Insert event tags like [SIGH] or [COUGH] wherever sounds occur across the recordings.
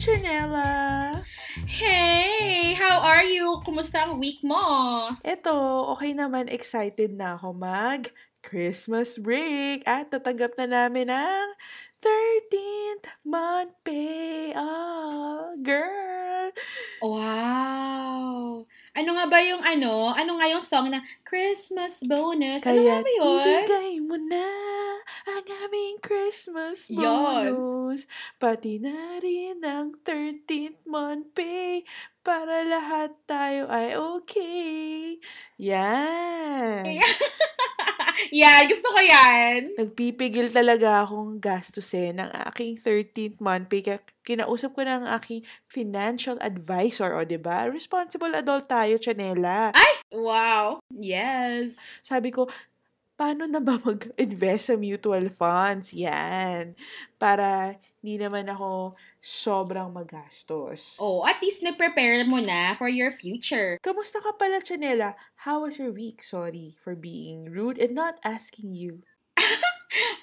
Chanela! Hey! How are you? Kumusta ang week mo? Ito, okay naman. Excited na ako mag Christmas break at tatanggap na namin ang 13th month pay. Oh, girl! Wow! Ano nga ba yung ano? Ano nga yung song na Christmas bonus? Ano Kaya nga ba yun? ibigay mo na ang aming Christmas bonus. Pati na rin ang 13th month pay para lahat tayo ay okay. Yan. [LAUGHS] yan, gusto ko yan. Nagpipigil talaga akong gastusin ang aking 13th month pay. Kinausap ko na ang aking financial advisor, o ba? Responsible adult tayo, Chanela. Wow. Yes. Sabi ko, paano na ba mag-invest sa mutual funds? Yan. Para hindi naman ako sobrang magastos. Oh, at least nag-prepare mo na for your future. Kamusta ka pala, Chanela? How was your week? Sorry for being rude and not asking you. [LAUGHS]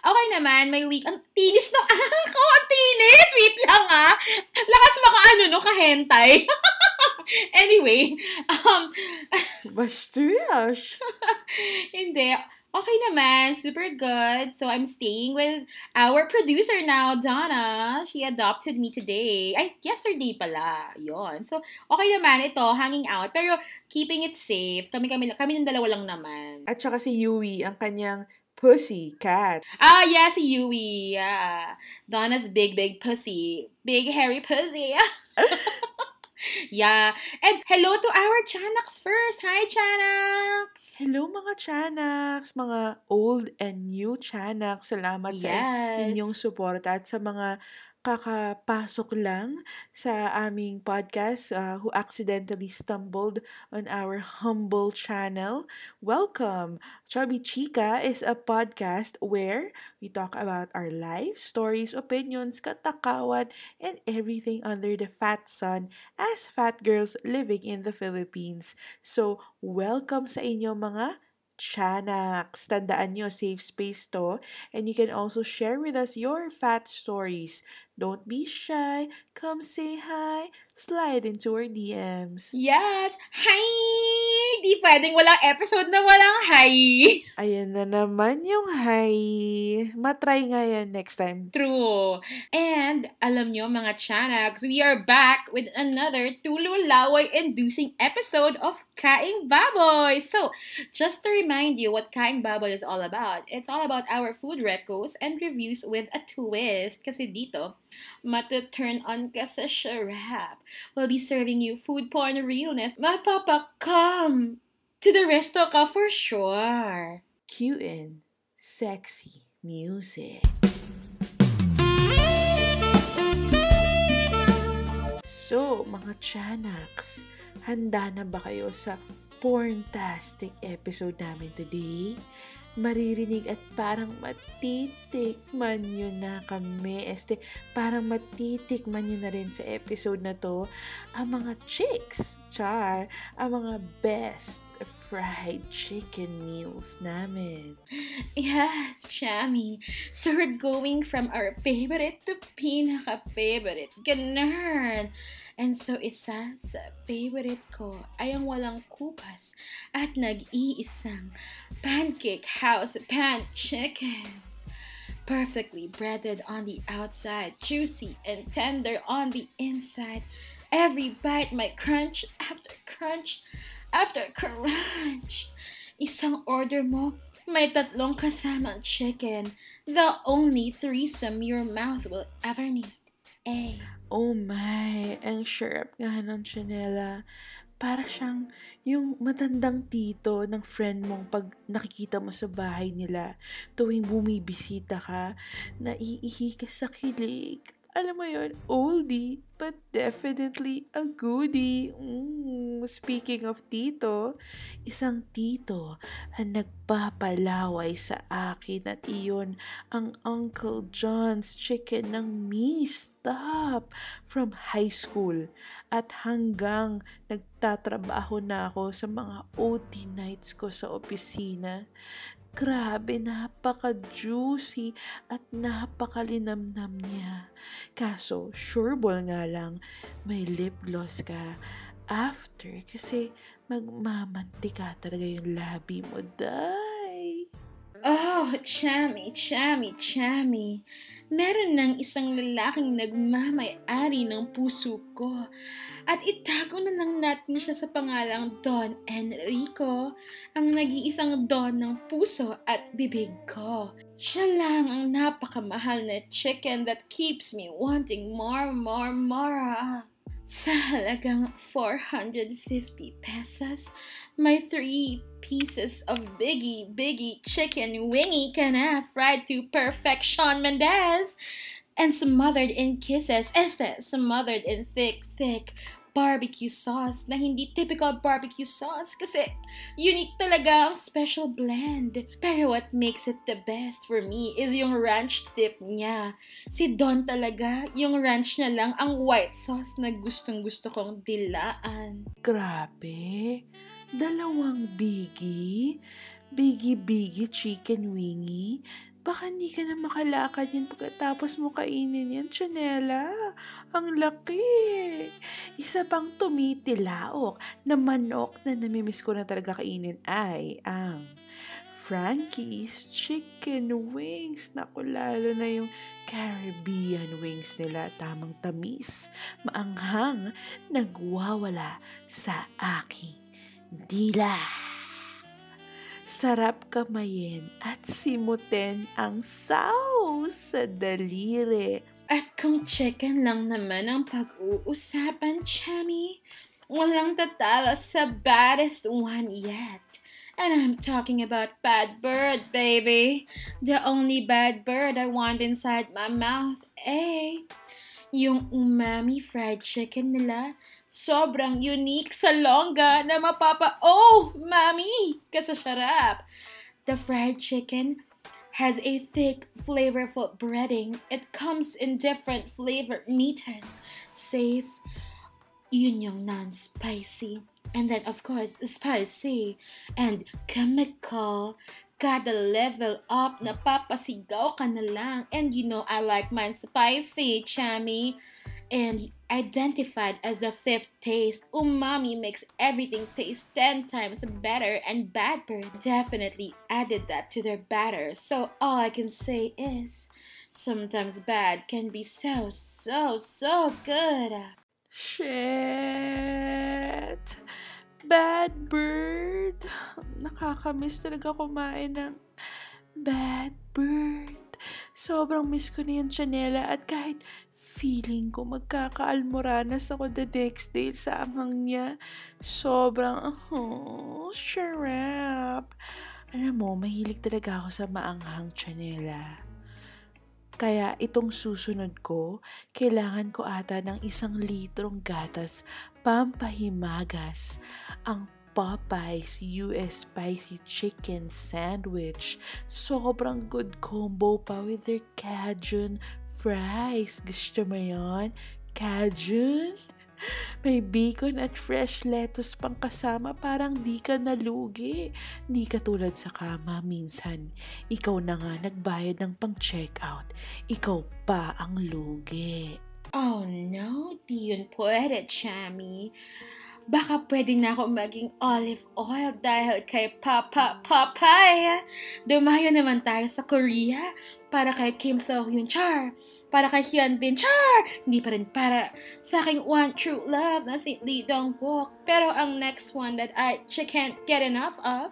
Okay naman, may week. Ang tinis ng [LAUGHS] ako, ang tinis! Wait lang ah! Lakas maka ano no, kahentay. [LAUGHS] anyway, um, Bastuyash! hindi. Okay naman, super good. So I'm staying with our producer now, Donna. She adopted me today. Ay, yesterday pala. Yon. So, okay naman ito, hanging out. Pero keeping it safe. Kami kami kami ng dalawa lang naman. At saka si Yui, ang kanyang pussy cat. Ah, yeah, si Yui. Yeah. Donna's big, big pussy. Big, hairy pussy. [LAUGHS] yeah. And hello to our Chanax first. Hi, Chanax! Hello mga Chanaks, mga old and new Chanaks. Salamat sa Yes. inyong suporta at sa mga kakapasok lang sa aming podcast uh, who accidentally stumbled on our humble channel. Welcome! Chubby Chica is a podcast where we talk about our life, stories, opinions, katakawan, and everything under the fat sun as fat girls living in the Philippines. So, welcome sa inyo mga Chanaks. Tandaan nyo, safe space to. And you can also share with us your fat stories. Don't be shy. Come say hi. Slide into our DMs. Yes! Hi! Di pwedeng walang episode na walang hi! [LAUGHS] Ayan na naman yung hi. Matry nga yan next time. True. And, alam nyo mga Chanags, we are back with another tululaway-inducing episode of Kaing Baboy. So, just to remind you what Kaing Baboy is all about, it's all about our food recos and reviews with a twist. Kasi dito, matuturn on ka sa sharap. We'll be serving you food porn realness. Mapapakam to the resto ka for sure. Cute and sexy music. So, mga Chanaks, handa na ba kayo sa porntastic episode namin today? Maririnig at parang matitikman nyo na kami. Este, parang matitikman nyo na rin sa episode na to ang mga chicks, char, ang mga best fried chicken meals namin. Yes, Shami. So we're going from our favorite to pinaka-favorite. Ganun. And so isa sa favorite ko ay ang walang kupas at nag-iisang pancake house pan chicken. Perfectly breaded on the outside, juicy and tender on the inside. Every bite might crunch after crunch after crunch. Isang order mo, may tatlong kasamang chicken. The only threesome your mouth will ever need. Eh. Oh my, ang syrup nga ng Chanela. Para siyang yung matandang tito ng friend mong pag nakikita mo sa bahay nila tuwing bumibisita ka, naiihi ka sa kilig. Alam mo yon oldie, but definitely a goodie. Mm, speaking of tito, isang tito ang nagpapalaway sa akin at iyon ang Uncle John's chicken ng me stop from high school at hanggang nagtatrabaho na ako sa mga OT nights ko sa opisina Grabe, napaka-juicy at napakalinamnam niya. Kaso, sureball nga lang, may lip gloss ka after kasi magmamantika talaga yung labi mo, day. Oh, chami, chami, chami. Meron ng isang lalaking nagmamay-ari ng puso ko. At itago na lang natin siya sa pangalang Don Enrico, ang nag-iisang Don ng puso at bibig ko. Siya lang ang napakamahal na chicken that keeps me wanting more, more, more. Sa halagang [LAUGHS] um, 450 pesos, may three pieces of biggie, biggie chicken wingy ka na fried to perfection, Mendez! And smothered in kisses, este, smothered in thick, thick barbecue sauce na hindi typical barbecue sauce kasi unique talaga ang special blend. Pero what makes it the best for me is yung ranch dip niya. Si Don talaga, yung ranch niya lang ang white sauce na gustong gusto kong dilaan. Grabe. Dalawang biggie. Biggie-biggie chicken wingy. Baka hindi ka na makalakad yan pagkatapos mo kainin yan, Chanela. Ang laki. Isa pang tumitilaok na manok na namimiss ko na talaga kainin ay ang Frankie's Chicken Wings. Naku, lalo na yung Caribbean wings nila. Tamang tamis, maanghang, nagwawala sa aking dila. Sarap kamayin at simutin ang sauce sa daliri. At kung chicken lang naman ang pag-uusapan, Chami, walang tatalo sa baddest one yet. And I'm talking about Bad Bird, baby. The only bad bird I want inside my mouth, eh? Yung umami fried chicken nila, sobrang unique sa longga na mapapa, oh, mami, kasasarap. The fried chicken has a thick, flavorful breading. It comes in different flavor meters. Safe, yun yung non-spicy. And then, of course, spicy and chemical. Kada level up, napapasigaw ka na lang. And you know, I like mine spicy, chami. And identified as the fifth taste, umami makes everything taste 10 times better, and Bad Bird definitely added that to their batter. So all I can say is sometimes bad can be so, so, so good. Shit! Bad bird! Nakakamiss talaga kumain ng bad bird. Sobrang miss ko na yung chanela at kahit feeling ko magkakaalmoranas ako the next day sa anghang niya. Sobrang, oh, sharap. Alam mo, mahilig talaga ako sa maanghang chanela. Kaya itong susunod ko, kailangan ko ata ng isang litrong gatas pampahimagas. Ang Popeyes US Spicy Chicken Sandwich. Sobrang good combo pa with their Cajun fries. Gusto mo yon? Cajun? [LAUGHS] May bacon at fresh lettuce pang kasama parang di ka nalugi. Di ka tulad sa kama minsan. Ikaw na nga nagbayad ng pang checkout. Ikaw pa ang lugi. Oh no, di yun pwede, Chami. Baka pwede na ako maging olive oil dahil kay Papa Papaya. Dumayo naman tayo sa Korea para kay Kim So Hyun Char para kay Hyun Bin Char, hindi pa rin para sa aking one true love na si Lee Dong Wook. Pero ang next one that I can't get enough of,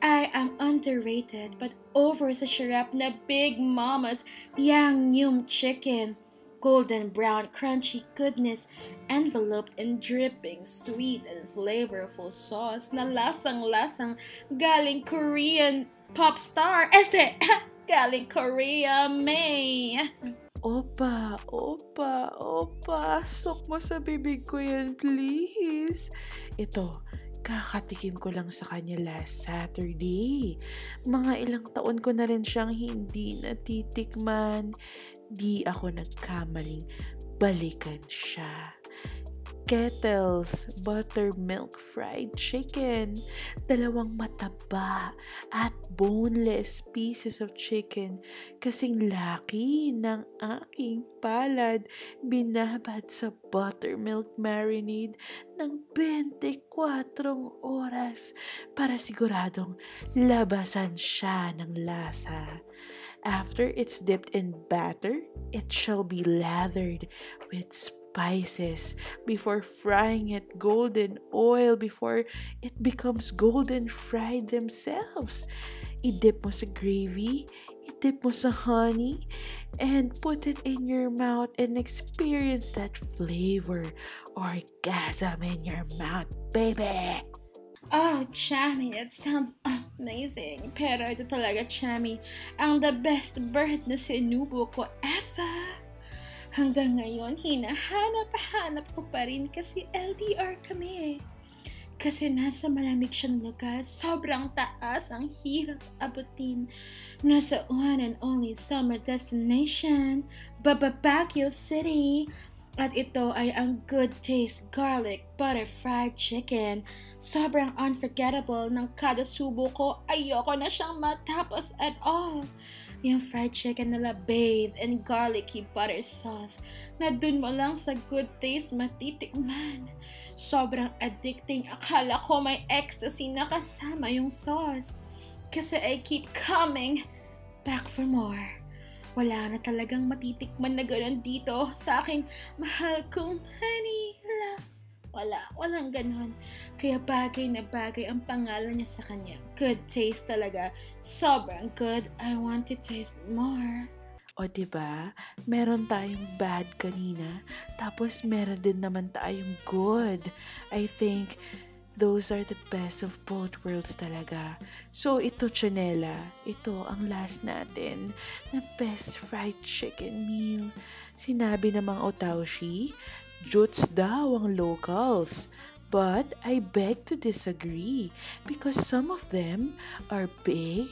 I am underrated but over sa syrup na Big Mama's Yang Yum Chicken. Golden brown crunchy goodness enveloped in dripping sweet and flavorful sauce na lasang-lasang galing Korean pop star. [LAUGHS] Este, galing Korea, May. Opa, opa, opa, sok mo sa bibig ko yan, please. Ito, kakatikim ko lang sa kanya last Saturday. Mga ilang taon ko na rin siyang hindi natitikman. Di ako nagkamaling balikan siya. Kettles Buttermilk Fried Chicken. Dalawang mataba at boneless pieces of chicken kasing laki ng aking palad binabad sa buttermilk marinade ng 24 oras para siguradong labasan siya ng lasa. After it's dipped in batter, it shall be lathered with spices before frying it golden oil before it becomes golden fried themselves. I-dip mo sa gravy, i-dip mo sa honey, and put it in your mouth and experience that flavor orgasm in your mouth, baby! Oh, Chami, it sounds amazing. Pero ito talaga, Chami, ang the best bird na sinubo ko ever. Hanggang ngayon, hinahanap-hanap ko pa rin kasi LDR kami. Kasi nasa malamig siyang lugar, sobrang taas, ang hirap abutin. Nasa one and only summer destination, Baba City. At ito ay ang good taste garlic butter fried chicken. Sobrang unforgettable ng kada subo ko. Ayoko na siyang matapos at all. Yung fried chicken nila bathed in garlicky butter sauce na dun mo lang sa good taste matitikman. Sobrang addicting. Akala ko may ecstasy na kasama yung sauce. Kasi I keep coming back for more. Wala na talagang matitikman na ganun dito sa aking mahal kong Manila. Wala, walang ganon. Kaya bagay na bagay ang pangalan niya sa kanya. Good taste talaga. Sobrang good. I want to taste more. O, ba diba? Meron tayong bad kanina, tapos meron din naman tayong good. I think those are the best of both worlds talaga. So, ito, Chanela, ito ang last natin na best fried chicken meal. Sinabi ng mga otaushi, Jutes daw ang locals. But I beg to disagree because some of them are big,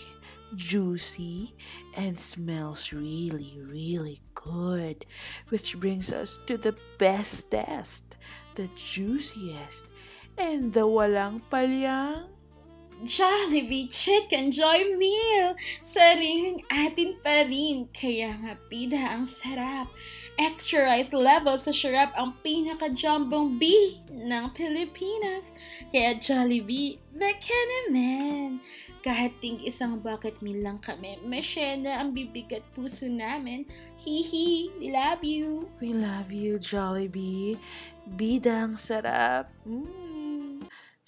juicy, and smells really, really good. Which brings us to the bestest, the juiciest, and the walang palyang Jollibee Chicken Joy Meal! Sariling atin pa rin, kaya nga pida ang sarap. Extra rice level sa syrup ang pinaka-jumbong B ng Pilipinas. Kaya Jollibee, baka naman. Kahit ting isang bucket meal lang kami, masyena ang bibigat puso namin. Hihi, we love you. We love you, Jollibee. Bidang sarap. Mm.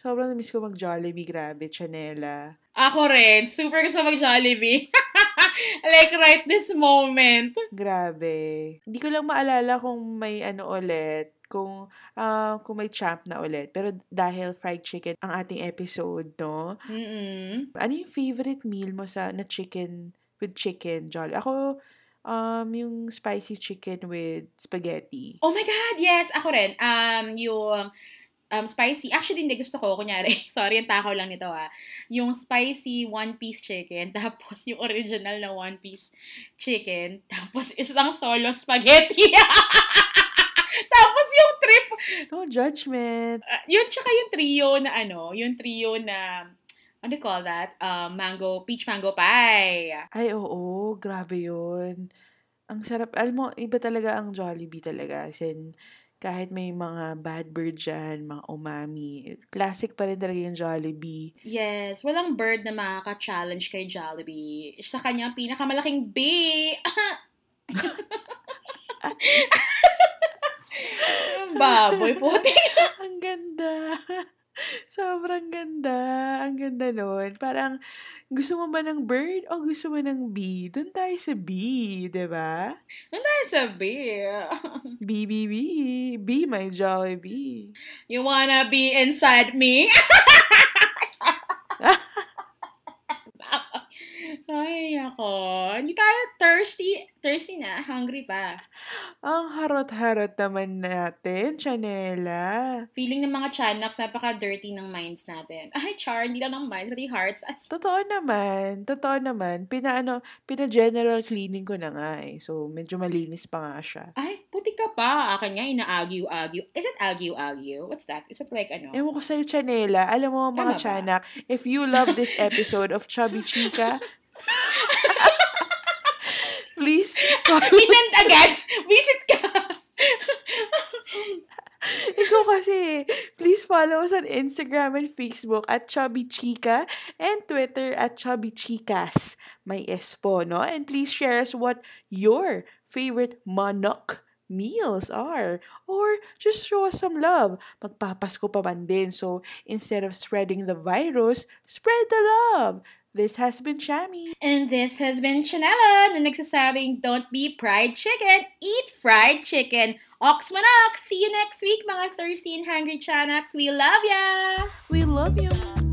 Sobrang na-miss ko mag-Jollibee. Grabe, Chanela. Ako rin. Super gusto mag-Jollibee. [LAUGHS] like right this moment. Grabe. Hindi ko lang maalala kung may ano ulit, kung uh, kung may champ na ulit. Pero dahil fried chicken ang ating episode, no? Mm-mm. Ano yung favorite meal mo sa na chicken with chicken, Jolly? Ako, um, yung spicy chicken with spaghetti. Oh my God! Yes! Ako rin. Um, yung um, spicy. Actually, hindi gusto ko. Kunyari, [LAUGHS] sorry, ang takaw lang nito ah. Yung spicy one-piece chicken, [LAUGHS] tapos yung original na one-piece chicken, tapos isang solo spaghetti. [LAUGHS] tapos yung trip. No judgment. Uh, yun, tsaka yung trio na ano, yung trio na, what do you call that? Uh, mango, peach mango pie. Ay, oo. Grabe yun. Ang sarap. Alam mo, iba talaga ang Jollibee talaga. As in, kahit may mga bad bird dyan, mga umami, classic pa rin talaga yung Jollibee. Yes, walang bird na makaka-challenge kay Jollibee. Sa kanya, pinakamalaking B! [LAUGHS] Baboy, puti. [LAUGHS] Sobrang ganda. Ang ganda nun. Parang, gusto mo ba ng bird o gusto mo ng bee? Doon tayo sa bee, di ba? Doon tayo sa bee. [LAUGHS] bee, bee, bee. Bee, my jolly bee. You wanna be inside me? [LAUGHS] Ay, ako. Hindi tayo thirsty. Thirsty na. Hungry pa. Ang harot-harot naman natin, Chanela. Feeling ng mga chanaks, napaka-dirty ng minds natin. Ay, char, hindi lang ng minds, pati hearts. At Totoo naman, totoo naman. Pina, ano, pina-general cleaning ko na nga eh. So, medyo malinis pa nga siya. ay, puti ka pa. Akin nga, ina-argue-argue. Is it argue-argue? What's that? Is it like ano? Ewan ko sa'yo, Chanela. Alam mo, Tama mga ba? tiyanak, if you love this episode of Chubby Chica, [LAUGHS] please Inend agad! Visit ka! Ikaw kasi, please follow us on Instagram and Facebook at Chubby Chica and Twitter at Chubby Chicas. May S po, no? And please share us what your favorite manok meals are. Or just show us some love. Magpapasko pa man din. So, instead of spreading the virus, spread the love. This has been Shami. And this has been Chanela na nagsasabing, don't be fried chicken, eat fried chicken. Ox manok! See you next week, mga thirsty and hungry chanaks. We love ya! We love you.